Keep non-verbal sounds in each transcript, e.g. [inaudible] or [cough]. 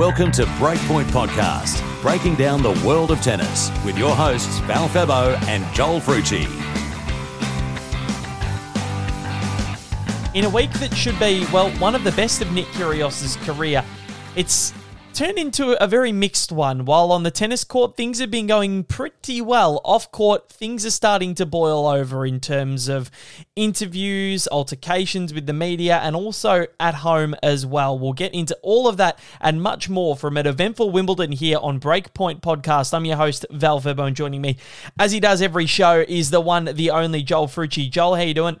Welcome to Breakpoint Podcast, breaking down the world of tennis with your hosts Val Febo and Joel Frucci. In a week that should be, well, one of the best of Nick Kyrgios's career, it's turned into a very mixed one. While on the tennis court, things have been going pretty well. Off court, things are starting to boil over in terms of interviews, altercations with the media, and also at home as well. We'll get into all of that and much more from an eventful Wimbledon here on Breakpoint Podcast. I'm your host, Val Febo, and joining me, as he does every show, is the one, the only Joel Frucci. Joel, how you doing?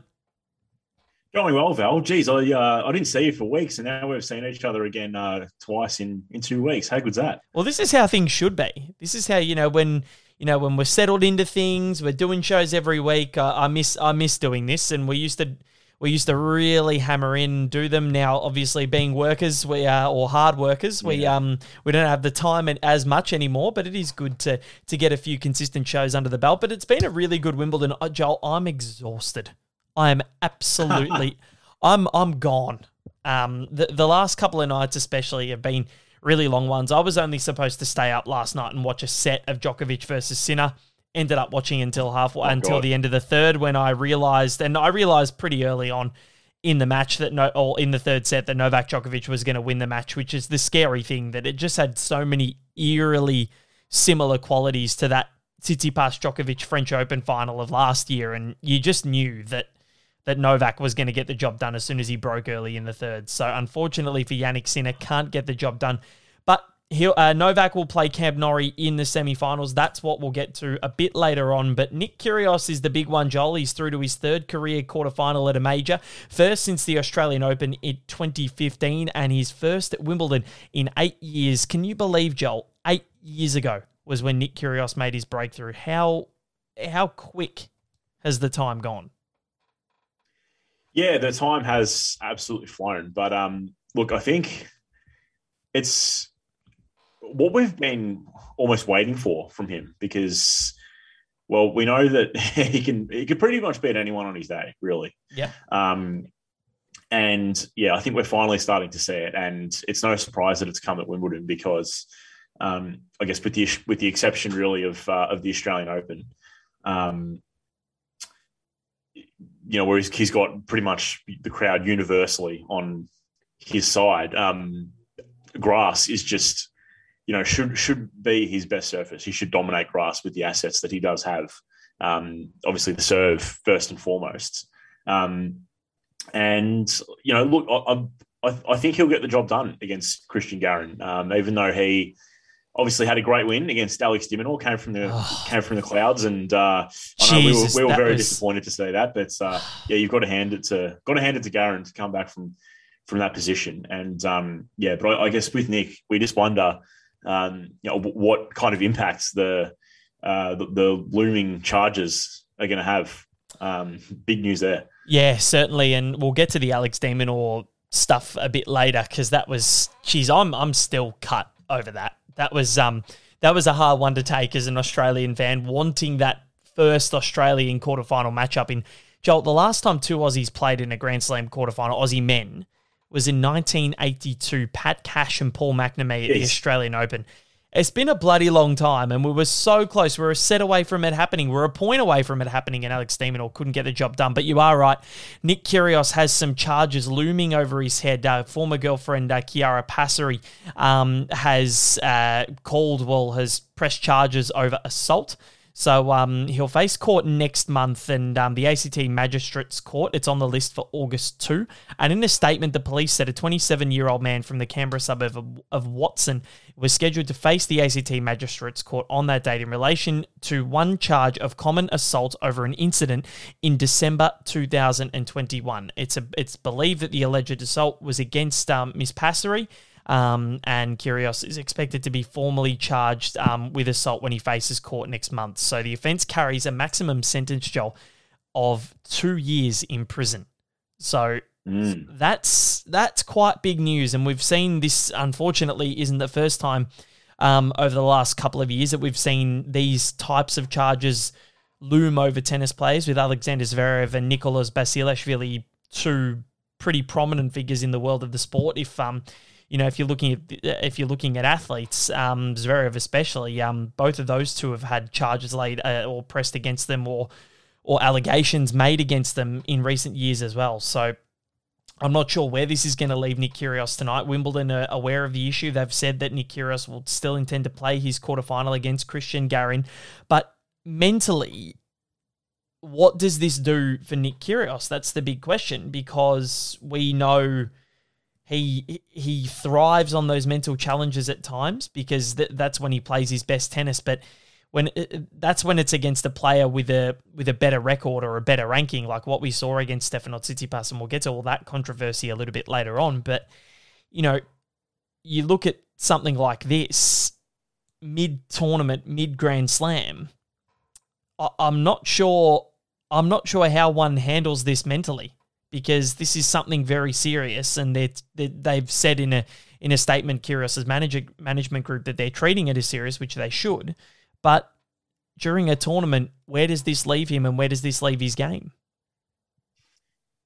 Going well, Val. Geez, I uh, I didn't see you for weeks, and now we've seen each other again uh, twice in, in two weeks. How good's that? Well, this is how things should be. This is how you know when you know when we're settled into things. We're doing shows every week. I, I miss I miss doing this, and we used to we used to really hammer in do them. Now, obviously, being workers, we are or hard workers, we Yeah. um we don't have the time as much anymore. But it is good to to get a few consistent shows under the belt. But it's been a really good Wimbledon. Uh, Joel, I'm exhausted. I am absolutely, [laughs] I'm I'm gone. Um, the the last couple of nights especially have been really long ones. I was only supposed to stay up last night and watch a set of Djokovic versus Sinner. Ended up watching until halfway until God. the end of the third when I realized, and I realized pretty early on in the match that no, or in the third set that Novak Djokovic was going to win the match, which is the scary thing that it just had so many eerily similar qualities to that Tsitsipas Djokovic French Open final of last year, and you just knew that that Novak was going to get the job done as soon as he broke early in the third. So unfortunately for Jannik Sinner, can't get the job done. But uh, Novak will play Cam Norrie in the semi-finals. That's what we'll get to a bit later on. But Nick Kyrgios is the big one, Joel. He's through to his third career quarterfinal at a major, first since the Australian Open in 2015, and his first at Wimbledon in eight years. Can you believe, Joel? Eight years ago was when Nick Kyrgios made his breakthrough. How how quick has the time gone? Yeah, the time has absolutely flown. But um, look, I think it's what we've been almost waiting for from him because, well, we know that [laughs] he can he can pretty much beat anyone on his day, really. Yeah. Um, and yeah, I think we're finally starting to see it, and it's no surprise that it's come at Wimbledon because, um, I guess with the with the exception really of uh, of the Australian Open, um, you know, where he's, he's got pretty much the crowd universally on his side. Um, grass is just, you know, should should be his best surface. He should dominate grass with the assets that he does have. Um, obviously, the serve first and foremost. Um, and you know, look, I, I, I think he'll get the job done against Cristian Garin, um, even though he obviously had a great win against Alex de Minaur, came from the Oh. came from the clouds, and uh, I know we were, Jesus, we were very was- disappointed to see that. But uh, yeah, you've got to hand it to got to hand it to Garin to come back from from that position. And um, yeah, but I, I guess with Nick, we just wonder, um, you know, what kind of impacts the uh, the, the looming charges are going to have. Um, big news there. Yeah, certainly, and we'll get to the Alex de Minaur stuff a bit later because that was, geez, I'm I'm still cut over that. That was um that was a hard one to take as an Australian fan, wanting that first Australian quarterfinal matchup in. Joel, the last time two Aussies played in a Grand Slam quarterfinal, Aussie men, was in 1982. Pat Cash and Paul McNamee at the Australian Open. It's been a bloody long time, and we were so close. We were a set away from it happening. We are a point away from it happening, and Alex de Minaur couldn't get the job done. But you are right. Nick Kyrgios has some charges looming over his head. Uh, former girlfriend uh, Chiara Passari um, has uh, called, well, has pressed charges over assault. So um, he'll face court next month, and um, the ACT Magistrates Court. It's on the list for August 2. And in a statement, the police said a 27 year old man from the Canberra suburb of, of Watson was scheduled to face the ACT Magistrates Court on that date in relation to one charge of common assault over an incident in December 2021. It's a, it's believed that the alleged assault was against um, Miss Passari. Um, and Kyrgios is expected to be formally charged um, with assault when he faces court next month. So the offence carries a maximum sentence, Joel, of two years in prison. So Mm. that's that's quite big news, and we've seen this. Unfortunately, isn't the first time um, over the last couple of years that we've seen these types of charges loom over tennis players with Alexander Zverev and Nicolas Basilashvili, two pretty prominent figures in the world of the sport. If um you know, if you're looking at if you're looking at athletes, um, Zverev especially, um, both of those two have had charges laid uh, or pressed against them, or or allegations made against them in recent years as well. So. I'm not sure where this is going to leave Nick Kyrgios tonight. Wimbledon are aware of the issue. They've said that Nick Kyrgios will still intend to play his quarterfinal against Cristian Garin, but mentally, what does this do for Nick Kyrgios? That's the big question because we know he he thrives on those mental challenges at times because th- that's when he plays his best tennis. But when it, that's when it's against a player with a with a better record or a better ranking, like what we saw against Stefanos Tsitsipas, and we'll get to all that controversy a little bit later on. But you know, you look at something like this mid tournament, mid Grand Slam. I'm not sure I'm not sure how one handles this mentally because this is something very serious, and they they've said in a in a statement, Kyrgios's manager management group that they're treating it as serious, which they should. But during a tournament, where does this leave him, and where does this leave his game?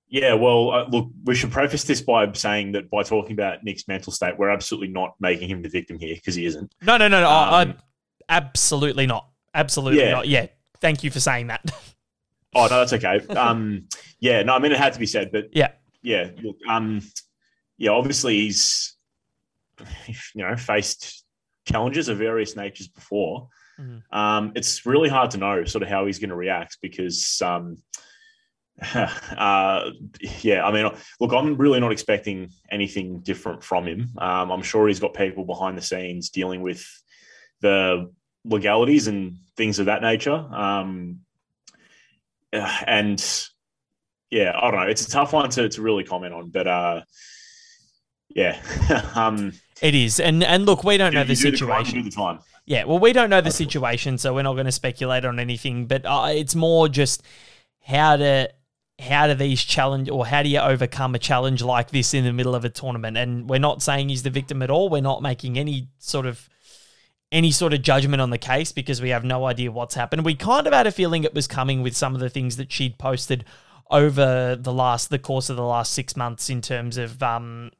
Yeah, well, uh, look, we should preface this by saying that by talking about Nick's mental state, we're absolutely not making him the victim here because he isn't. No, no, no, no. Um, I, absolutely not. Absolutely yeah. not. Yeah. Thank you for saying that. [laughs] Oh no, that's okay. Um, yeah, no, I mean it had to be said, but yeah, yeah, look, um, yeah, obviously he's you know faced challenges of various natures before. Mm-hmm. Um, it's really hard to know sort of how he's going to react because, um, [laughs] uh, yeah, I mean, look, I'm really not expecting anything different from him. Um, I'm sure he's got people behind the scenes dealing with the legalities and things of that nature. Um, [sighs] and yeah, I don't know. It's a tough one to, to really comment on, but uh, yeah, [laughs] um, it is. And and look, we don't know the situation. The, the time. Yeah, well, we don't know the situation, so we're not going to speculate on anything. But uh, it's more just how to how do these challenge or how do you overcome a challenge like this in the middle of a tournament? And we're not saying he's the victim at all. We're not making any sort of any sort of judgment on the case because we have no idea what's happened. We kind of had a feeling it was coming with some of the things that she'd posted over the last the course of the last six months in terms of um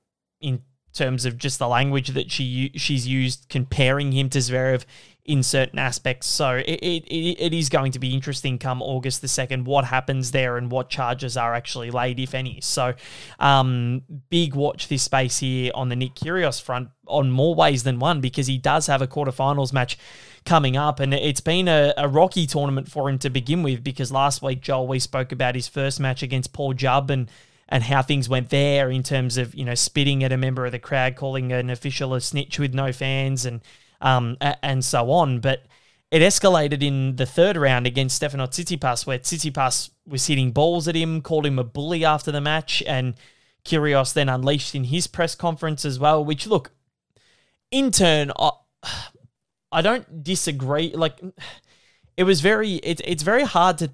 in terms of just the language that she she's used comparing him to Zverev in certain aspects. So it, it, it is going to be interesting come August the 2nd what happens there and what charges are actually laid, if any. So um, big watch this space here on the Nick Kyrgios front on more ways than one because he does have a quarterfinals match coming up and it's been a, a rocky tournament for him to begin with because last week, Joel, we spoke about his first match against Paul Jubb and and how things went there in terms of you know spitting at a member of the crowd, calling an official a snitch with no fans, and um, and so on. But it escalated in the third round against Stefano Tsitsipas, where Tsitsipas was hitting balls at him, called him a bully after the match, and Kyrgios then unleashed in his press conference as well. Which, look, in turn, I, I don't disagree. Like, it was very, it, it's very hard to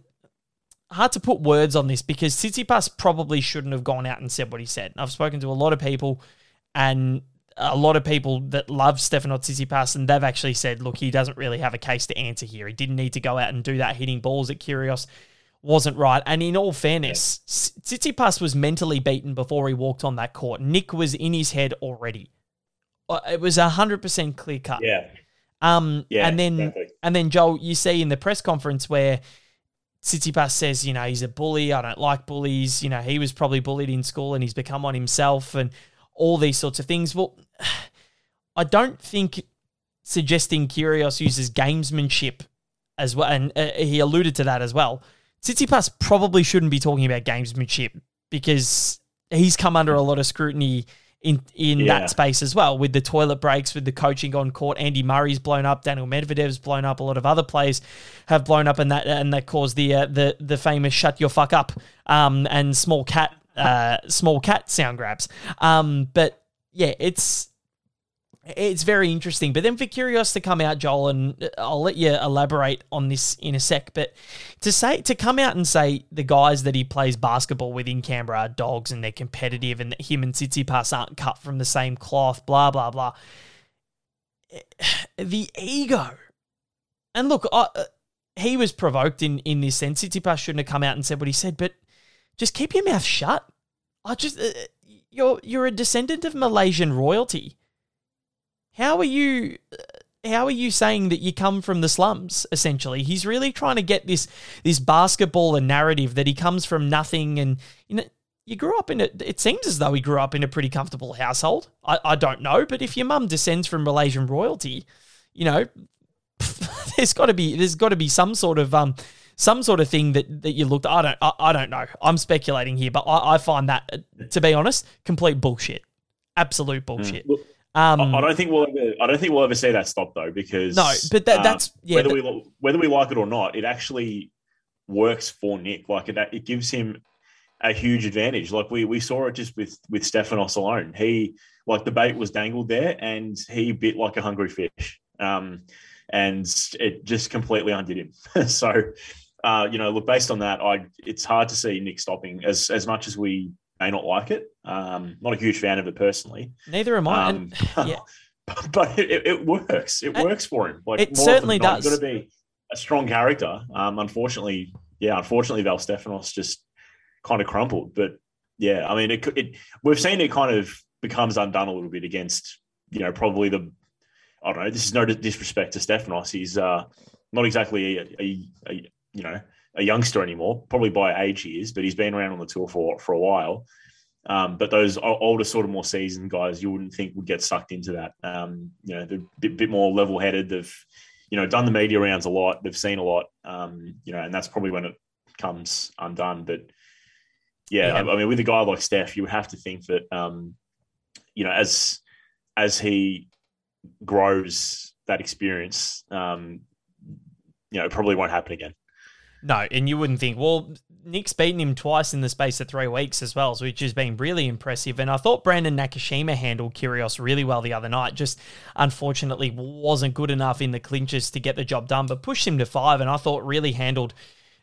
hard to put words on this because Tsitsipas probably shouldn't have gone out and said what he said. I've spoken to a lot of people, and a lot of people that love Stefano Tsitsipas, and they've actually said, look, he doesn't really have a case to answer here. He didn't need to go out and do that hitting balls at Kyrgios. Wasn't right. And in all fairness, yeah. Tsitsipas was mentally beaten before he walked on that court. Nick was in his head already. Uh, it was 100% clear cut. Yeah. Um, yeah, and then exactly. and then Joel, you see in the press conference where Tsitsipas says, you know, he's a bully. I don't like bullies. You know, he was probably bullied in school and he's become one himself. And all these sorts of things. Well, [sighs] I don't think suggesting Kyrgios uses gamesmanship as well, and uh, he alluded to that as well. Tsitsipas probably shouldn't be talking about gamesmanship because he's come under a lot of scrutiny in in yeah. that space as well with the toilet breaks, with the coaching on court. Andy Murray's blown up, Daniel Medvedev's blown up, a lot of other players have blown up, and that and that caused the uh, the the famous "shut your fuck up" um, and small cat uh, small cat sound grabs. Um, but yeah, it's it's very interesting. But then for Kyrgios to come out, Joel, and I'll let you elaborate on this in a sec. But to say to come out and say the guys that he plays basketball with in Canberra are dogs and they're competitive, and him and Tsitsipas aren't cut from the same cloth, blah blah blah. [sighs] The ego, and look, I, uh, he was provoked in in this sense. Tsitsipas shouldn't have come out and said what he said, but just keep your mouth shut. I just, uh, you're you're a descendant of Malaysian royalty. How are you? How are you saying that you come from the slums? Essentially, he's really trying to get this this basketballer narrative that he comes from nothing, and you know. You grew up in a. It seems as though he grew up in a pretty comfortable household. I, I don't know, but if your mum descends from Malaysian royalty, you know, [laughs] there's got to be there's got to be some sort of um some sort of thing that, that you looked. I don't I, I don't know. I'm speculating here, but I, I find that to be honest, complete bullshit, absolute bullshit. Mm. Um, I, don't think we'll ever. I don't think we'll ever see that stop though, because no, but that, that's um, yeah, whether we whether we like it or not, it actually works for Nick. Like it, it gives him a huge advantage. Like we we saw it just with with Stefanos alone. He like the bait was dangled there, and he bit like a hungry fish. Um, and it just completely undid him. [laughs] so, uh, you know, look, based on that, I it's hard to see Nick stopping as as much as we may not like it. Um, not a huge fan of it personally. Neither am I. Um, [laughs] yeah. [laughs] but it, it, works. It works for him. Like it certainly does. Got to be a strong character. Um, unfortunately, yeah, unfortunately, Val Stefanos just kind of crumpled. But yeah, I mean, it, it we've seen it kind of becomes undone a little bit against you know probably the I don't know. This is no disrespect to Stefanos. He's uh, not exactly a, a, a you know a youngster anymore. Probably by age he is, but he's been around on the tour for for a while. Um, but those older, sort of more seasoned guys, you wouldn't think would get sucked into that. Um, you know, they're a bit, bit more level headed. They've, you know, done the media rounds a lot. They've seen a lot. Um, you know, and that's probably when it comes undone. But yeah, yeah. I, I, mean, with a guy like Steph, you would have to think that, um, you know, as as he grows that experience, um, you know, it probably won't happen again. No, and you wouldn't think, well, Nick's beaten him twice in the space of three weeks as well, which has been really impressive. And I thought Brandon Nakashima handled Kyrgios really well the other night. Just unfortunately wasn't good enough in the clinches to get the job done, but pushed him to five. And I thought really handled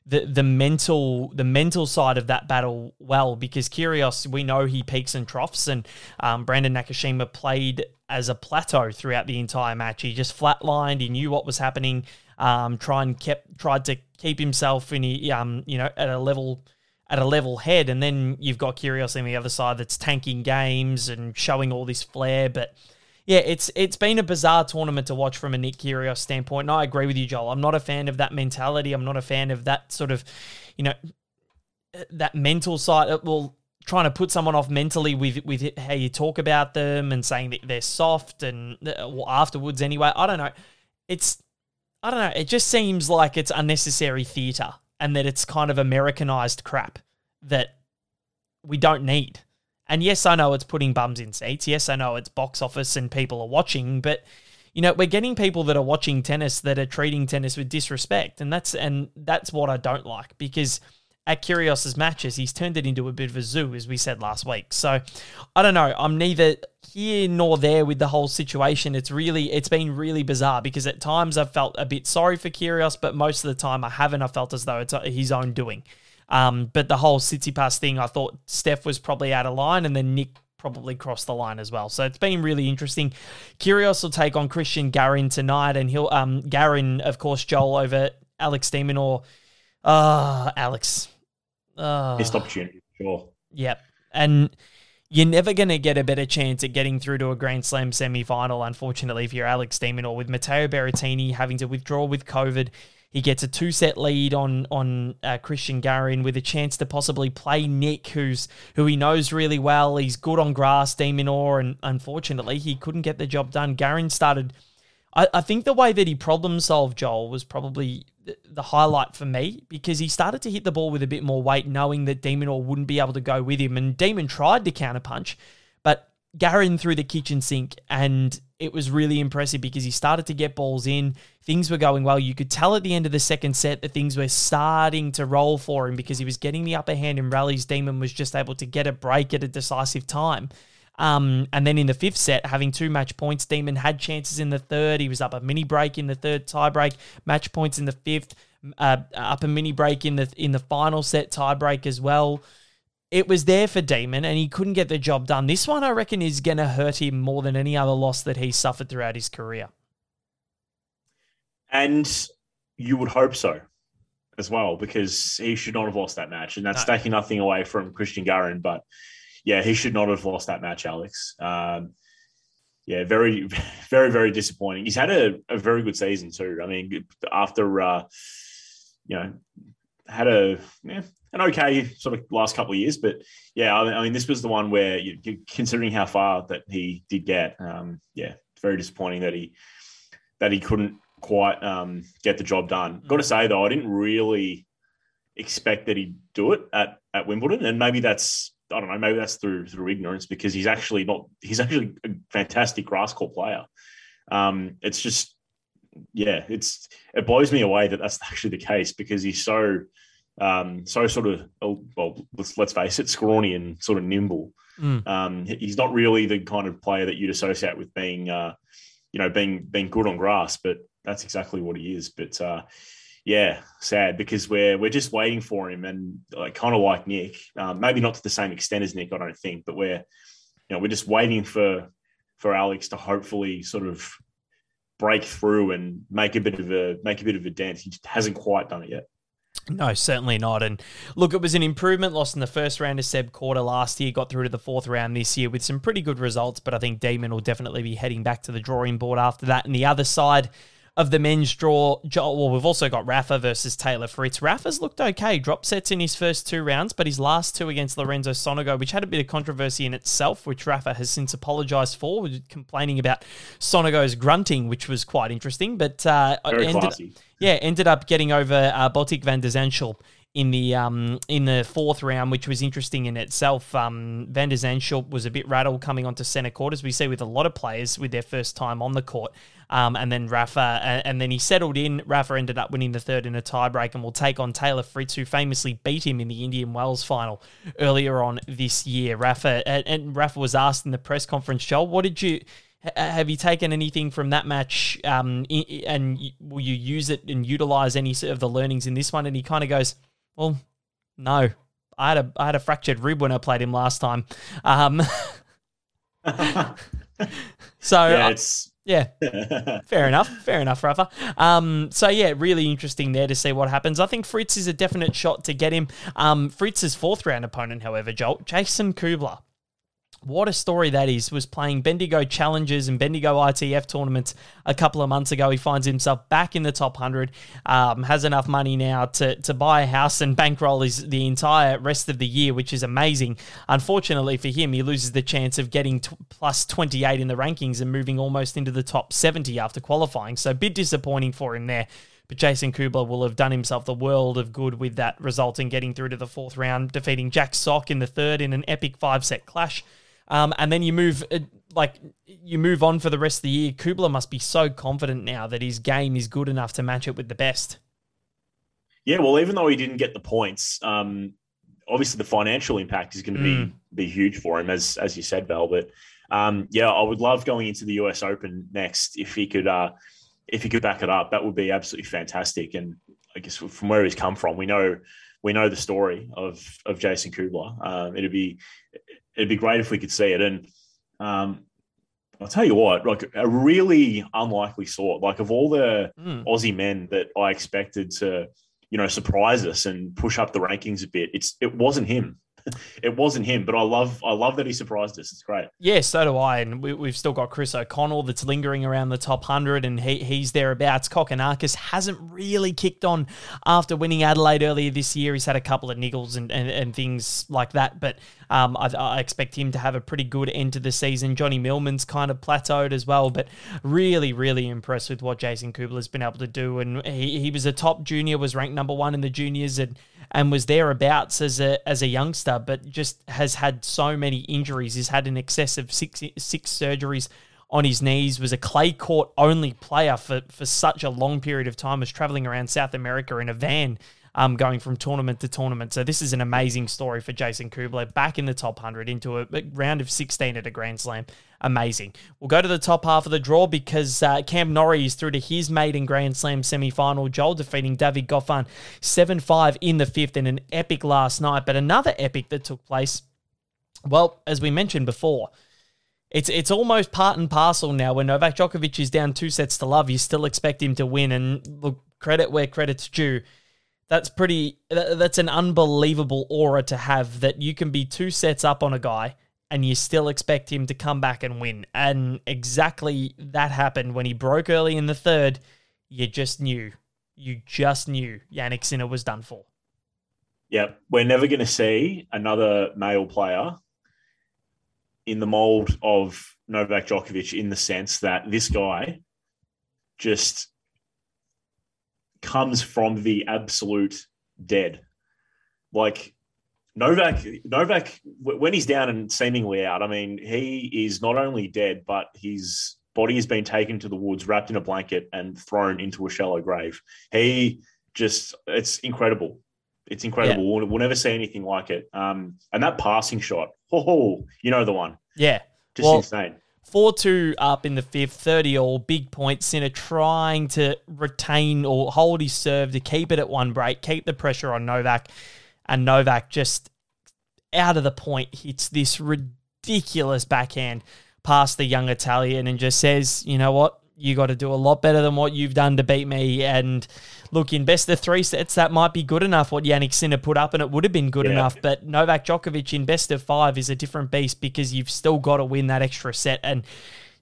the the mental the mental side of that battle well because Kyrgios we know he peaks and troughs and um, Brandon Nakashima played as a plateau throughout the entire match. He just flatlined. He knew what was happening. Um, try and kept tried to keep himself in um you know at a level at a level head, and then you've got Kyrgios on the other side that's tanking games and showing all this flair, but yeah, it's it's been a bizarre tournament to watch from a Nick Kyrgios standpoint. And I agree with you, Joel. I'm not a fan of that mentality. I'm not a fan of that sort of, you know, that mental side. Uh, well, trying to put someone off mentally with with how you talk about them and saying that they're soft and uh, well, afterwards anyway. I don't know. It's I don't know. It just seems like it's unnecessary theatre and that it's kind of Americanized crap that we don't need. And yes, I know it's putting bums in seats. Yes, I know it's box office and people are watching, but you know, we're getting people that are watching tennis that are treating tennis with disrespect, and that's and that's what I don't like because at Kyrgios's matches, he's turned it into a bit of a zoo, as we said last week. So I don't know. I'm neither here nor there with the whole situation. It's really it's been really bizarre because at times I've felt a bit sorry for Kyrgios, but most of the time I haven't. I felt as though it's his own doing. Um, but the whole Tsitsipas thing, I thought Steph was probably out of line, and then Nick probably crossed the line as well. So it's been really interesting. Kyrgios will take on Cristian Garin tonight, and he'll um Garin, of course, Joel over Alex de Minaur. Uh Alex. Uh, Missed opportunity, sure. Yep. And you're never going to get a better chance at getting through to a Grand Slam semi final, unfortunately, if you're Alex de Minaur, with Matteo Berrettini having to withdraw with COVID. He gets a two set lead on on uh, Cristian Garin with a chance to possibly play Nick, who's who he knows really well. He's good on grass, de Minaur, and unfortunately he couldn't get the job done. Garin started. I, I think the way that he problem solved Joel was probably the highlight for me because he started to hit the ball with a bit more weight, knowing that de Minaur wouldn't be able to go with him. And Demon tried to counterpunch, but Garin through the kitchen sink, and it was really impressive because he started to get balls in. Things were going well. You could tell at the end of the second set that things were starting to roll for him because he was getting the upper hand in rallies. Demon was just able to get a break at a decisive time. Um, and then in the fifth set, having two match points, Demon had chances in the third. He was up a mini break in the third tie break, match points in the fifth, uh, up a mini break in the in the final set tie break as well it was there for Demon and he couldn't get the job done. This one, I reckon, is going to hurt him more than any other loss that he suffered throughout his career. And you would hope so as well, because he should not have lost that match. And that's no. taking nothing away from Cristian Garin. But, yeah, he should not have lost that match, Alex. Um, yeah, very, [laughs] very, very disappointing. He's had a, a very good season too. I mean, after uh, you know, had a yeah, an okay sort of last couple of years, but yeah, I mean, this was the one where you, considering how far that he did get, um, yeah, very disappointing that he that he couldn't quite um, get the job done. Got to say though, I didn't really expect that he'd do it at at Wimbledon, and maybe that's I don't know, maybe that's through through ignorance because he's actually not he's actually a fantastic grass court player. Um, it's just yeah, it's it blows me away that that's actually the case because he's so um, so sort of oh, well, let's, let's face it, scrawny and sort of nimble. Mm. Um, he's not really the kind of player that you'd associate with being, uh, you know, being being good on grass, but that's exactly what he is. But uh, yeah, sad because we're we're just waiting for him, and like kind of like Nick, um, maybe not to the same extent as Nick, I don't think, but we're you know we're just waiting for for Alex to hopefully sort of break through and make a bit of a make a bit of a dent. He just hasn't quite done it yet. No, certainly not. And look, it was an improvement. Lost in the first round of Seb Korda last year, got through to the fourth round this year with some pretty good results. But I think Demon will definitely be heading back to the drawing board after that. And the other side, of the men's draw. Well, we've also got Rafa versus Taylor Fritz. Rafa's looked okay, drop sets in his first two rounds, but his last two against Lorenzo Sonego, which had a bit of controversy in itself, which Rafa has since apologised for, complaining about Sonego's grunting, which was quite interesting. But uh, ended, yeah, ended up getting over uh, Botic van der Zandschulp in the um, in the fourth round, which was interesting in itself. Um, Van der Zandschulp was a bit rattled coming onto centre court, as we see with a lot of players with their first time on the court. Um, and then Rafa, and, and, then he settled in. Rafa ended up winning the third in a tiebreak and will take on Taylor Fritz, who famously beat him in the Indian Wells final earlier on this year. Rafa and, and Rafa was asked in the press conference, Joel, what did you? Have you taken anything from that match, um, and will you use it and utilize any of the learnings in this one? And he kind of goes, "Well, no, I had a I had a fractured rib when I played him last time." Um, [laughs] [laughs] so yeah, it's yeah, [laughs] fair enough. Fair enough, Rafa. Um, so yeah, really interesting there to see what happens. I think Fritz is a definite shot to get him. Um, Fritz's fourth round opponent, however, Joel Jason Kubler. What a story that is. Was playing Bendigo Challenges and Bendigo ITF tournaments a couple of months ago. He finds himself back in the top 100, um, has enough money now to, to buy a house and bankroll his, the entire rest of the year, which is amazing. Unfortunately for him, he loses the chance of getting t- plus 28 in the rankings and moving almost into the top 70 after qualifying. So, a bit disappointing for him there. But Jason Kubler will have done himself the world of good with that result in getting through to the fourth round, defeating Jack Sock in the third in an epic five set clash. Um, and then you move uh, like you move on for the rest of the year. Kubler must be so confident now that his game is good enough to match it with the best. Yeah, well, even though he didn't get the points, um, obviously the financial impact is going to mm. be be huge for him, as as you said, Val. But um, yeah, I would love going into the US Open next if he could uh, if he could back it up. That would be absolutely fantastic. And I guess from where he's come from, we know we know the story of of Jason Kubler. Um, it'd be it'd be great if we could see it. And um, I'll tell you what, like a really unlikely sort, like of all the mm. Aussie men that I expected to, you know, surprise us and push up the rankings a bit, it's it wasn't him. [laughs] it wasn't him, but I love I love that he surprised us. It's great. Yeah, so do I. And we, have still got Chris O'Connell that's lingering around the top hundred, and he, he's thereabouts. Kokkinakis hasn't really kicked on after winning Adelaide earlier this year. He's had a couple of niggles and, and, and things like that, but um, I, I, expect him to have a pretty good end to the season. Johnny Millman's kind of plateaued as well, but really, really impressed with what Jason Kubler has been able to do. And he, he was a top junior, was ranked number one in the juniors, and and was thereabouts as a as a youngster, but just has had so many injuries. He's had an excess of six six surgeries on his knees. Was a clay court only player for for such a long period of time. Was traveling around South America in a van um, going from tournament to tournament. So this is an amazing story for Jason Kubler, back in the top 100 into a, a round of 16 at a Grand Slam. Amazing. We'll go to the top half of the draw because uh, Cam Norrie is through to his maiden Grand Slam semi-final. Joel defeating David Goffin 7-5 in the fifth in an epic last night. But another epic that took place, well, as we mentioned before, it's it's almost part and parcel now. When Novak Djokovic is down two sets to love, you still expect him to win. And look, credit where credit's due That's pretty. That's an unbelievable aura to have. That you can be two sets up on a guy and you still expect him to come back and win. And exactly that happened when he broke early in the third. You just knew. You just knew Jannik Sinner was done for. Yeah, we're never going to see another male player in the mold of Novak Djokovic in the sense that this guy just comes from the absolute dead. Like Novak, Novak, when he's down and seemingly out, I mean, he is not only dead, but his body has been taken to the woods, wrapped in a blanket, and thrown into a shallow grave. He just, it's incredible. It's incredible. Yeah. We'll, we'll, never see anything like it. Um, and that passing shot, oh, you know the one. Yeah. Just well, insane. 4 2 up in the fifth, 30 all, big point. Sinner trying to retain or hold his serve to keep it at one break, keep the pressure on Novak. And Novak just out of the point hits this ridiculous backhand past the young Italian and just says, you know what? You got to do a lot better than what you've done to beat me. And look, in best of three sets, that might be good enough what Jannik Sinner put up, and it would have been good yeah. enough. But Novak Djokovic in best of five is a different beast because you've still got to win that extra set. And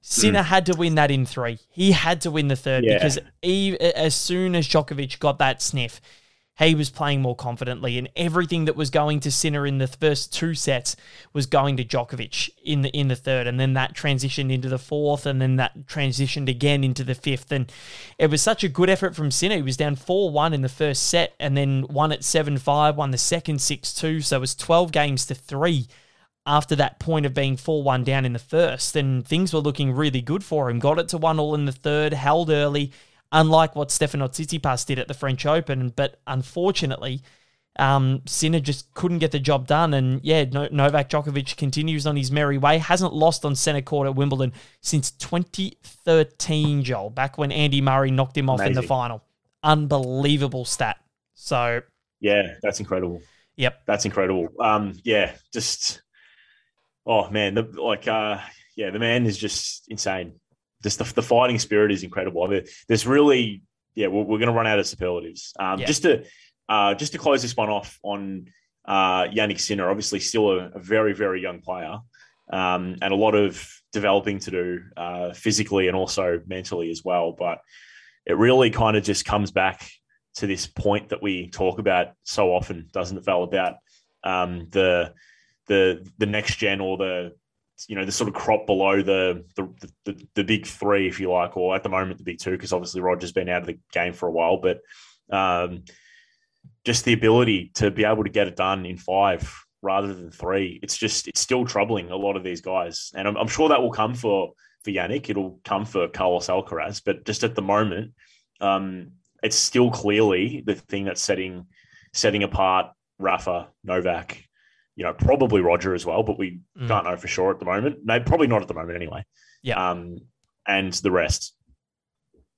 Sinner mm. had to win that in three. He had to win the third yeah. because he, as soon as Djokovic got that sniff, he was playing more confidently, and everything that was going to Sinner in the first two sets was going to Djokovic in the in the third, and then that transitioned into the fourth, and then that transitioned again into the fifth, and it was such a good effort from Sinner. He was down four one in the first set, and then won at seven five, won the second six two, so it was twelve games to three after that point of being 4 1 down in the first, and things were looking really good for him. Got it to 1 all in the third, held early, unlike what Stefano Tsitsipas did at the French Open. But unfortunately, um, Sinner just couldn't get the job done. And yeah, Novak Djokovic continues on his merry way. Hasn't lost on centre court at Wimbledon since 2013, Joel, back when Andy Murray knocked him off Amazing. in the final. Unbelievable stat. So. Yeah, that's incredible. Yep. That's incredible. Um, yeah, just. Oh, man. The, like, uh, yeah, the man is just insane just the, the fighting spirit is incredible. I mean, there's really, yeah, we're, we're going to run out of superlatives. Um, yeah. Just to uh, just to close this one off on uh, Jannik Sinner, obviously still a, a very very young player, um, and a lot of developing to do uh, physically and also mentally as well. But it really kind of just comes back to this point that we talk about so often, doesn't it, Val? About um, the the the next gen or the you know the sort of crop below the the, the, the big three, if you like, or at the moment the big two, because obviously Roger's been out of the game for a while, but um, just the ability to be able to get it done in five rather than three, it's just it's still troubling a lot of these guys, and I'm, I'm sure that will come for for Jannik, it'll come for Carlos Alcaraz, but just at the moment, um, it's still clearly the thing that's setting setting apart Rafa, Novak, you know, probably Roger as well, but we mm. can't know for sure at the moment. No, probably not at the moment anyway. Yeah. Um, and the rest.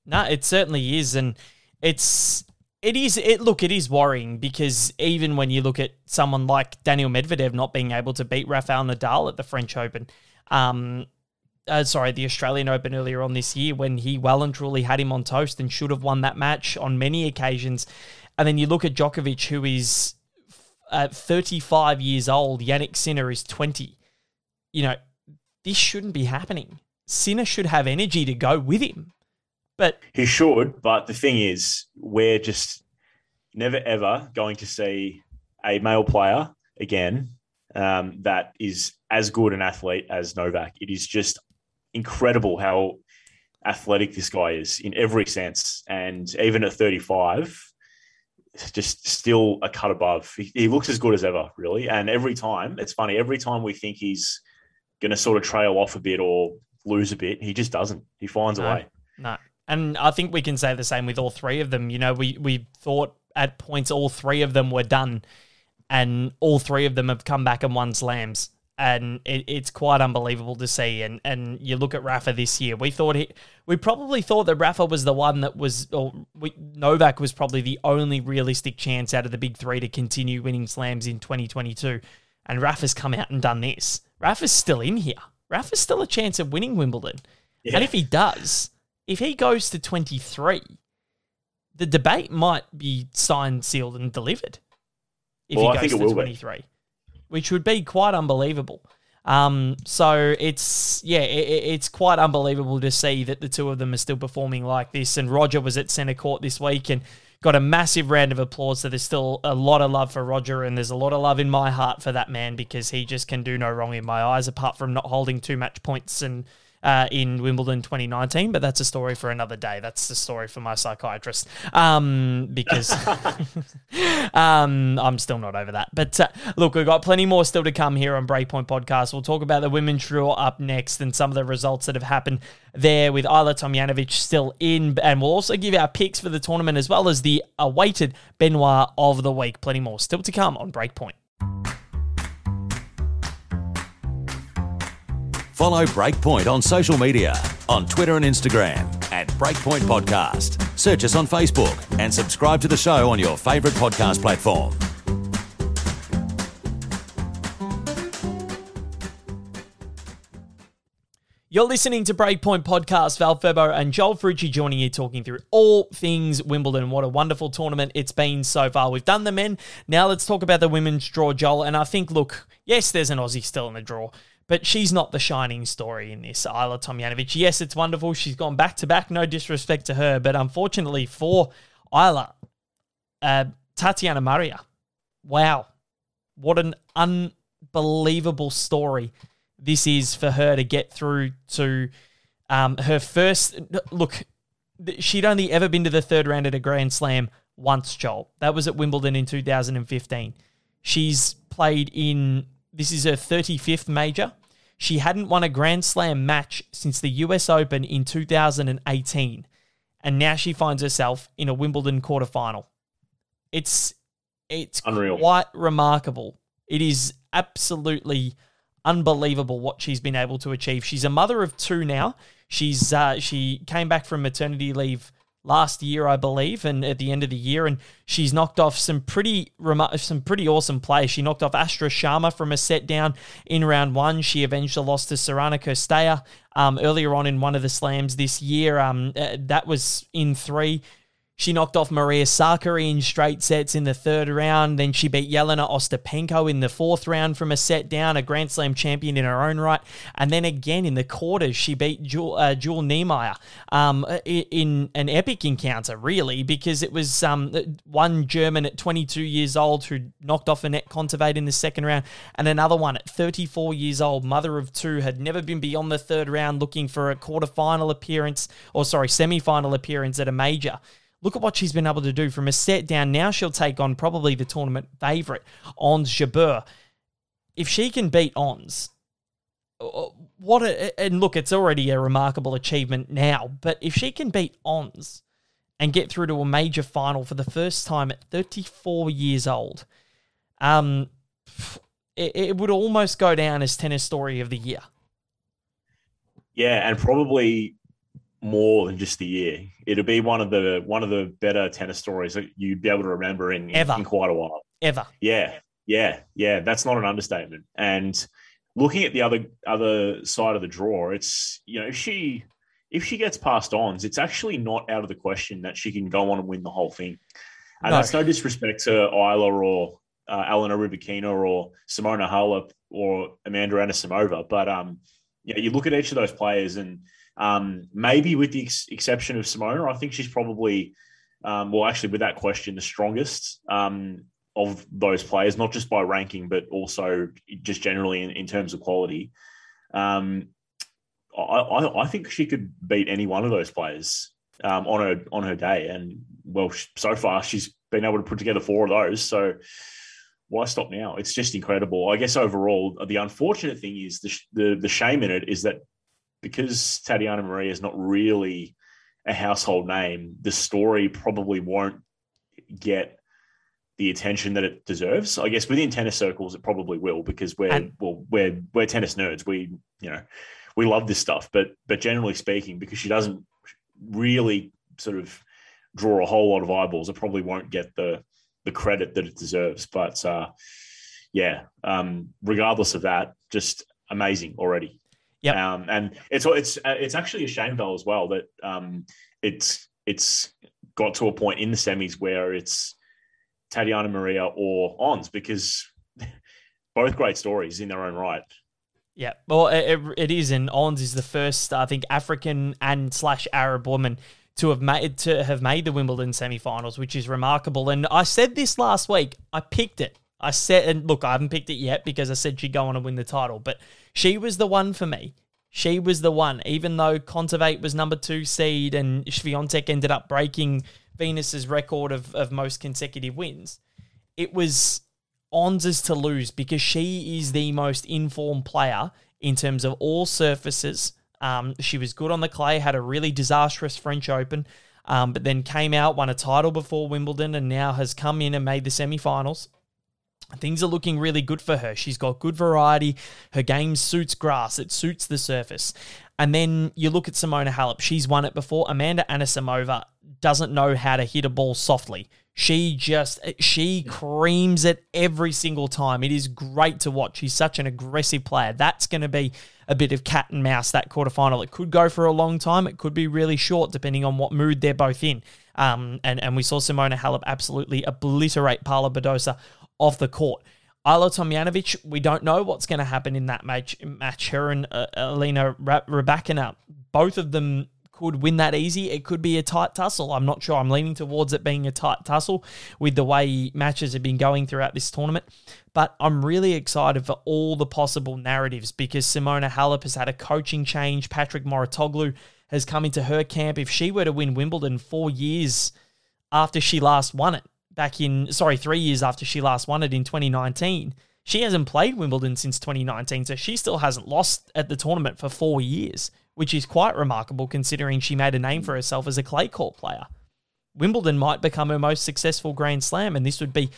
No, it certainly is, and it's it is it look it is worrying because even when you look at someone like Daniel Medvedev not being able to beat Rafael Nadal at the French Open, um, uh, sorry, the Australian Open earlier on this year when he well and truly had him on toast and should have won that match on many occasions. And then you look at Djokovic, who is at 35 years old, Jannik Sinner is 20. You know, this shouldn't be happening. Sinner should have energy to go with him. But he should, but the thing is, we're just never ever going to see a male player again um, that is as good an athlete as Novak. It is just incredible how athletic this guy is in every sense. And even at 35, just still a cut above. He, he, looks as good as ever, really. And every time, it's funny, every time we think he's going to sort of trail off a bit or lose a bit, he just doesn't. He finds no, a way. No. And I think we can say the same with all three of them. You know, we, we thought at points all three of them were done, and all three of them have come back and won slams and it, it's quite unbelievable to see. And and you look at Rafa this year, we thought he, we probably thought that Rafa was the one that was, or we, Novak was probably the only realistic chance out of the big three to continue winning slams in 2022. And Rafa's come out and done this. Rafa's still in here. Rafa's still a chance of winning Wimbledon. Yeah. And if he does, if he goes to 23, the debate might be signed, sealed, and delivered if Well, I he think goes it to will be. 23, which would be quite unbelievable. Um, so it's yeah, it- it's quite unbelievable to see that the two of them are still performing like this. And Roger was at centre court this week and got a massive round of applause. So there's still a lot of love for Roger, and there's a lot of love in my heart for that man because he just can do no wrong in my eyes, apart from not holding too much points and. Uh, in Wimbledon 2019, but that's a story for another day. That's the story for my psychiatrist, um, because [laughs] um, I'm still not over that. But uh, look, we've got plenty more still to come here on Breakpoint Podcast. We'll talk about the women's draw up next and some of the results that have happened there with Ajla Tomljanovic still in. And we'll also give our picks for the tournament as well as the awaited Benoit of the week. Plenty more still to come on Breakpoint. Follow Breakpoint on social media on Twitter and Instagram at Breakpoint Podcast. Search us on Facebook and subscribe to the show on your favourite podcast platform. You're listening to Breakpoint Podcast. Val Febo and Joel Frucci joining you, talking through all things Wimbledon. What a wonderful tournament it's been so far. We've done the men. Now let's talk about the women's draw, Joel. And I think, look, yes, there's an Aussie still in the draw, but she's not the shining story in this. Ajla Tomljanovic. Yes, it's wonderful. She's gone back to back. No disrespect to her, but unfortunately for Ajla, uh, Tatiana Maria. Wow, what an unbelievable story this is for her to get through to um, her first look. She'd only ever been to the third round at a Grand Slam once, Joel. That was at Wimbledon in 2015. She's played in this is her 35th major. She hadn't won a Grand Slam match since the US Open in 2018. And now she finds herself in a Wimbledon quarterfinal. It's it's Unreal. quite remarkable. It is absolutely unbelievable what she's been able to achieve. She's a mother of two now. She's uh, she came back from maternity leave last year, I believe, and at the end of the year, and she's knocked off some pretty some pretty awesome plays. She knocked off Astra Sharma from a set down in round one. She avenged eventually lost to Sorana Cirstea um, earlier on in one of the slams this year. Um, uh, that was in three. She knocked off Maria Sakkari in straight sets in the third round. Then she beat Jelena Ostapenko in the fourth round from a set down, a Grand Slam champion in her own right. And then again in the quarters, she beat Jewel, uh, Jewel Niemeier um, in an epic encounter, really, because it was um, one German at 22 years old who knocked off Anett Kontaveit in the second round, and another one at 34 years old, mother of two, had never been beyond the third round looking for a quarterfinal appearance, or sorry, semi-final appearance at a major. Look at what she's been able to do from a set down. Now she'll take on probably the tournament favourite, Ons Jabeur. If she can beat Ons, uh, what a, and look, it's already a remarkable achievement now, but if she can beat Ons and get through to a major final for the first time at 34 years old, um, it, it would almost go down as tennis story of the year. Yeah, and probably more than just the year. It'll be one of the one of the better tennis stories that you'd be able to remember in, Ever. in quite a while. Ever. Yeah, yeah, yeah. That's not an understatement. And looking at the other other side of the draw, it's you know if she if she gets past Ons, it's actually not out of the question that she can go on and win the whole thing. And No. that's no disrespect to Ajla or uh, Elena Rybakina or Simona Halep or Amanda Anisimova, but um, yeah, you look at each of those players and um, maybe with the ex- exception of Simona, I think she's probably um, well, actually, with that question, the strongest um, of those players, not just by ranking, but also just generally in, in terms of quality. Um, I, I, I think she could beat any one of those players um, on her on her day, and well, so far she's been able to put together four of those. So why stop now? It's just incredible. I guess overall, the unfortunate thing is the the, the shame in it is that because Tatiana Maria is not really a household name, the story probably won't get the attention that it deserves. I guess within tennis circles, it probably will because we're And- well, we're we're tennis nerds. We you know we love this stuff, but but generally speaking, because she doesn't really sort of draw a whole lot of eyeballs, it probably won't get the the credit that it deserves. But uh, yeah, um, regardless of that, just amazing already. Yep. Um, and it's it's uh, it's actually a shame though as well that um, it's it's got to a point in the semis where it's Tatiana Maria or Ons because [laughs] both great stories in their own right. Yeah, well, it, it is, and Ons is the first, I think, African and slash Arab woman to have made to have made the Wimbledon semi-finals, which is remarkable. And I said this last week. I picked it. I said, and look, I haven't picked it yet because I said she'd go on and win the title, but she was the one for me. She was the one, even though Kontaveit was number two seed and Swiatek ended up breaking Venus's record of, of most consecutive wins. It was Ons's to lose because she is the most informed player in terms of all surfaces. Um, she was good on the clay, had a really disastrous French Open, um, but then came out, won a title before Wimbledon, and now has come in and made the semi-finals. Things are looking really good for her. She's got good variety. Her game suits grass. It suits the surface. And then you look at Simona Halep. She's won it before. Amanda Anisimova doesn't know how to hit a ball softly. She just she creams it every single time. It is great to watch. She's such an aggressive player. That's going to be a bit of cat and mouse that quarterfinal. It could go for a long time. It could be really short depending on what mood they're both in. Um, and and we saw Simona Halep absolutely obliterate Paula Badosa off the court. Ajla Tomljanovic, we don't know what's going to happen in that match. Match her and uh, Elena Rybakina, both of them could win that easy. It could be a tight tussle. I'm not sure. I'm leaning towards it being a tight tussle with the way matches have been going throughout this tournament. But I'm really excited for all the possible narratives because Simona Halep has had a coaching change. Patrick Mouratoglou has come into her camp. If she were to win Wimbledon four years after she last won it, back in, sorry, three years after she last won it in 2019, she hasn't played Wimbledon since 2019. So she still hasn't lost at the tournament for four years which is quite remarkable considering she made a name for herself as a clay court player. Wimbledon might become her most successful Grand Slam, and this would be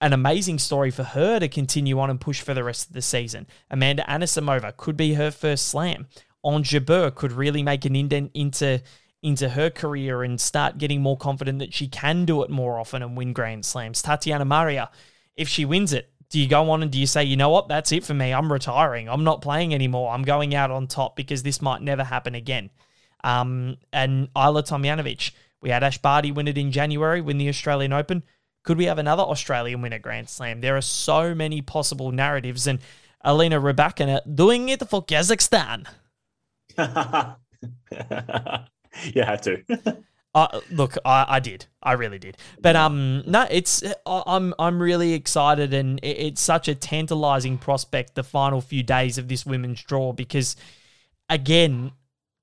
an amazing story for her to continue on and push for the rest of the season. Amanda Anisimova could be her first slam. Ons Jabeur could really make an indent into into her career and start getting more confident that she can do it more often and win Grand Slams. Tatiana Maria, if she wins it, do you go on and do you say, you know what, that's it for me. I'm retiring. I'm not playing anymore. I'm going out on top because this might never happen again. Um, and Ajla Tomljanovic, we had Ash Barty win it in January, win the Australian Open. Could we have another Australian win at Grand Slam? There are so many possible narratives, and Alina Rybakina doing it for Kazakhstan. [laughs] [laughs] you had to. [laughs] Uh, look, I, I did, I really did, but um, no, it's I'm I'm really excited, and it's such a tantalizing prospect. The final few days of this women's draw, because again,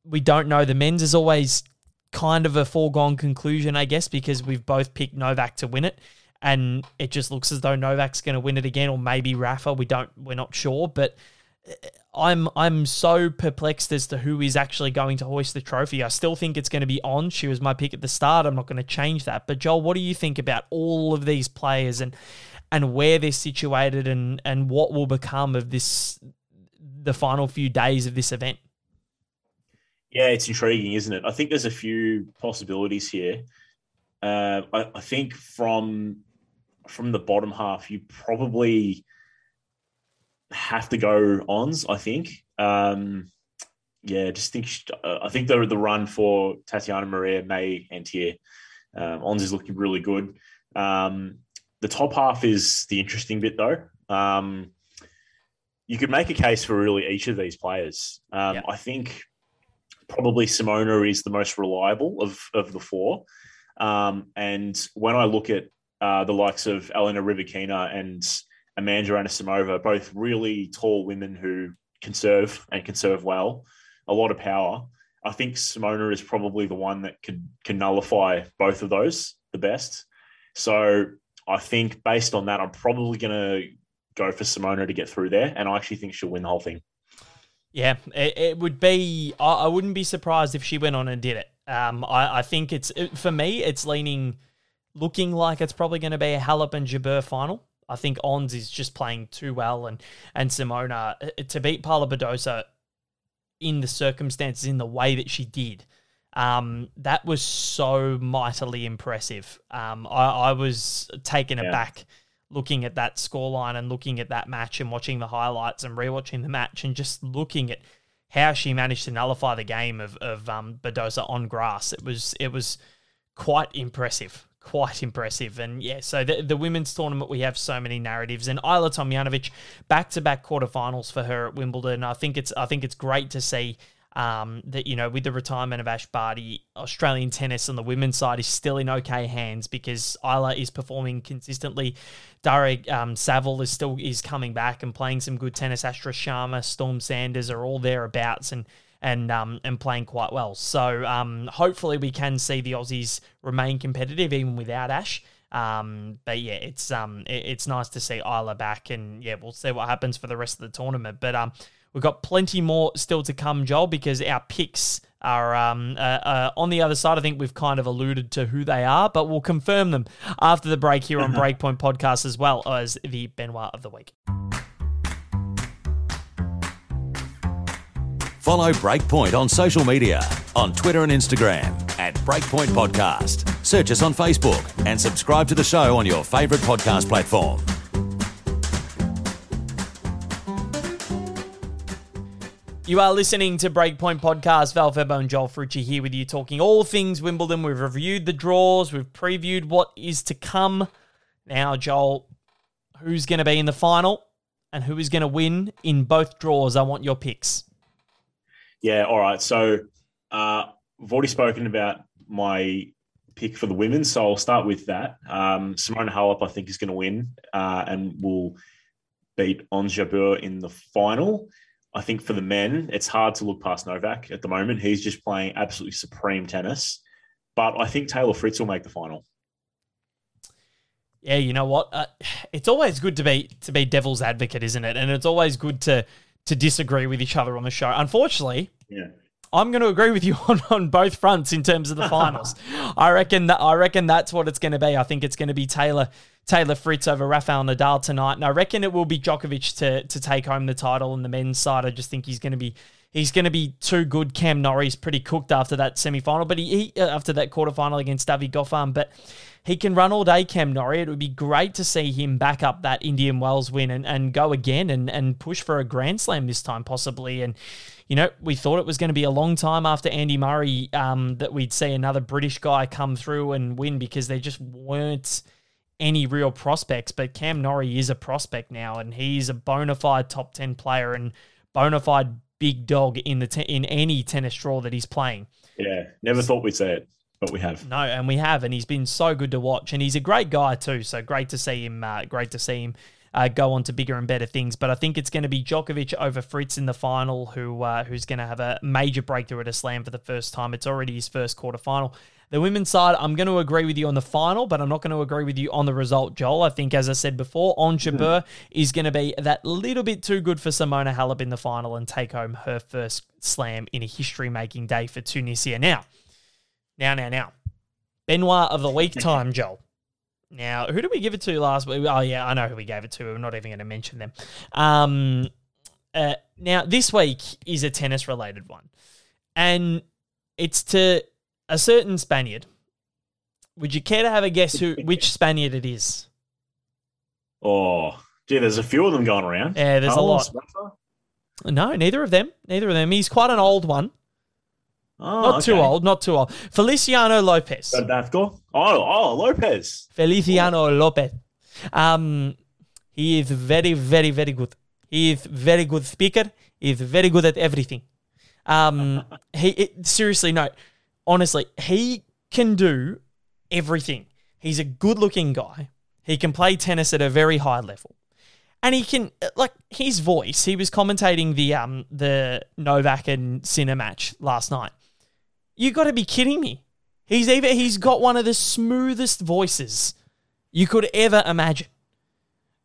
we don't know. The men's is always kind of a foregone conclusion, I guess, because we've both picked Novak to win it, and it just looks as though Novak's going to win it again, or maybe Rafa. We don't, we're not sure, but I'm I'm so perplexed as to who is actually going to hoist the trophy. I still think it's going to be Ons. She was my pick at the start. I'm not going to change that. But Joel, what do you think about all of these players and and where they're situated and and what will become of this the final few days of this event? Yeah, it's intriguing, isn't it? I think there's a few possibilities here. Uh, I, I think from from the bottom half, you probably have to go Ons. I think. Um, yeah, just think. Uh, I think the the run for Tatiana Maria may end here. Um, Ons is looking really good. Um, the top half is the interesting bit, though. Um, you could make a case for really each of these players. Um, yeah. I think probably Simona is the most reliable of of the four. Um, and when I look at uh, the likes of Elena Rybakina and Amanda Anisimova, both really tall women who can serve and can serve well, a lot of power. I think Simona is probably the one that could can nullify both of those the best. So I think based on that, I'm probably to go for Simona to get through there, and I actually think she'll win the whole thing. Yeah, it, it would be. I, I, wouldn't be surprised if she went on and did it. Um, I, I think it's for me, it's leaning, looking like it's probably going to be a Halep and Jabeur final. I think Ons is just playing too well, and and Simona uh, to beat Paula Badosa in the circumstances in the way that she did. Um, that was so mightily impressive. Um, I, I was taken yeah. aback looking at that scoreline and looking at that match and watching the highlights and rewatching the match and just looking at how she managed to nullify the game of of um, Badosa on grass. It was it was quite impressive. Quite impressive. And yeah, so the, the women's tournament, we have so many narratives. And Ajla Tomljanovic, back to back quarterfinals for her at Wimbledon. I think it's I think it's great to see um, that you know with the retirement of Ash Barty, Australian tennis on the women's side is still in okay hands because Ajla is performing consistently. Daria um, Saville is still is coming back and playing some good tennis. Astra Sharma, Storm Sanders are all thereabouts and and um, and playing quite well. So um, hopefully we can see the Aussies remain competitive even without Ash. Um, but yeah, it's um, it, it's nice to see Ajla back, and yeah, we'll see what happens for the rest of the tournament. But um, We've got plenty more still to come, Joel, because our picks are um, uh, uh, on the other side. I think we've kind of alluded to who they are, but we'll confirm them after the break here on [laughs] Breakpoint Podcast as well as the Benoit of the Week. Follow Breakpoint on social media on Twitter and Instagram at Breakpoint Podcast. Search us on Facebook and subscribe to the show on your favourite podcast platform. You are listening to Breakpoint Podcast. Val Febo and Joel Frucci here with you, talking all things Wimbledon. We've reviewed the draws, we've previewed what is to come. Now, Joel, who's going to be in the final and who is going to win in both draws? I want your picks. Yeah, all right. So, uh, I've already spoken about my pick for the women, so I'll start with that. Um, Simona Halep, I think, is going to win uh, and will beat Ons Jabeur in the final. I think for the men, it's hard to look past Novak at the moment. He's just playing absolutely supreme tennis. But I think Taylor Fritz will make the final. Yeah, you know what? Uh, [sighs] it's always good to be to be devil's advocate, isn't it? And it's always good to to disagree with each other on the show. Unfortunately, yeah. I'm going to agree with you [laughs] on, on both fronts in terms of the finals. [laughs] I reckon that I reckon that's what it's going to be. I think it's going to be Taylor Taylor Fritz over Rafael Nadal tonight, and I reckon it will be Djokovic to to take home the title on the men's side. I just think he's going to be he's going to be too good. Cam Norrie's pretty cooked after that semi final, but he, he uh, after that quarter final against David Goffin, but he can run all day. Cam Norrie. It would be great to see him back up that Indian Wells win and, and go again and and push for a Grand Slam this time possibly and you know, we thought it was going to be a long time after Andy Murray um, that we'd see another British guy come through and win because there just weren't any real prospects, but Cam Norrie is a prospect now, and he's a bona fide top ten player and bona fide big dog in the te- in any tennis draw that he's playing. Yeah, never thought we'd say it, but we have. No, and we have, and he's been so good to watch, and he's a great guy too. So great to see him. Uh, great to see him. Uh, go on to bigger and better things, but I think it's going to be Djokovic over Fritz in the final, who uh, who's going to have a major breakthrough at a slam for the first time. It's already his first quarterfinal. The women's side, I'm going to agree with you on the final, but I'm not going to agree with you on the result, Joel. I think, as I said before, Ons Jabeur is going to be that little bit too good for Simona Halep in the final and take home her first slam in a history making day for Tunisia. Now, now, now, now. Benoit of the week [laughs] time, Joel. Now, who did we give it to last week? Oh, yeah, I know who we gave it to. We're not even going to mention them. Um, uh, now, this week is a tennis related one. And it's to a certain Spaniard. Would you care to have a guess who which Spaniard it is? Oh, gee, there's a few of them going around. Yeah, there's Carlos a lot. Spencer? No, neither of them. Neither of them. He's quite an old one. Oh, not okay. too old, not too old. Feliciano Lopez. Oh, oh, Lopez. Feliciano Lopez. Um, he is very, very, very good. He is very good speaker. He is very good at everything. Um, [laughs] he it, seriously no honestly, he can do everything. He's a good looking guy. He can play tennis at a very high level. And he can like his voice. He was commentating the um the Novak and Sinner match last night. You got to be kidding me. He's even he's got one of the smoothest voices you could ever imagine.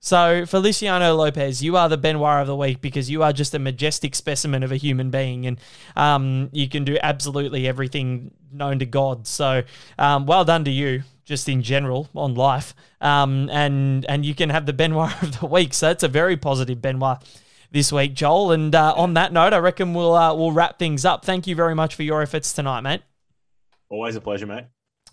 So, Feliciano Lopez, you are the Benoit of the week because you are just a majestic specimen of a human being, and um, you can do absolutely everything known to God. So, um, well done to you, just in general on life, um, and and you can have the Benoit [laughs] of the week. So that's a very positive Benoit this week, Joel. And uh, on that note, I reckon we'll uh, we'll wrap things up. Thank you very much for your efforts tonight, mate. Always a pleasure, mate.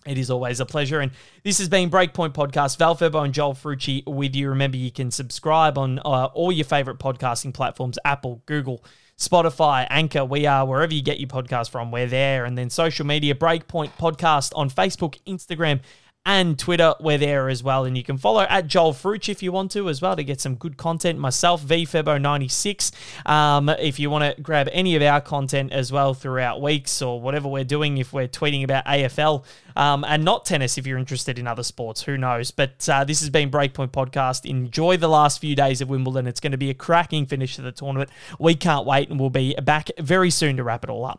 It is always a pleasure. And this has been Breakpoint Podcast. Val Febo and Joel Frucci with you. Remember, you can subscribe on uh, all your favorite podcasting platforms Apple, Google, Spotify, Anchor. We are wherever you get your podcast from. We're there. And then social media, Breakpoint Podcast on Facebook, Instagram, and Twitter. We're there as well. And you can follow at Joel Fruch if you want to as well to get some good content. Myself, VFebo96. Um, if you want to grab any of our content as well throughout weeks or whatever we're doing, if we're tweeting about AFL um, and not tennis, if you're interested in other sports, who knows? But uh, this has been Breakpoint Podcast. Enjoy the last few days of Wimbledon. It's going to be a cracking finish to the tournament. We can't wait, and we'll be back very soon to wrap it all up.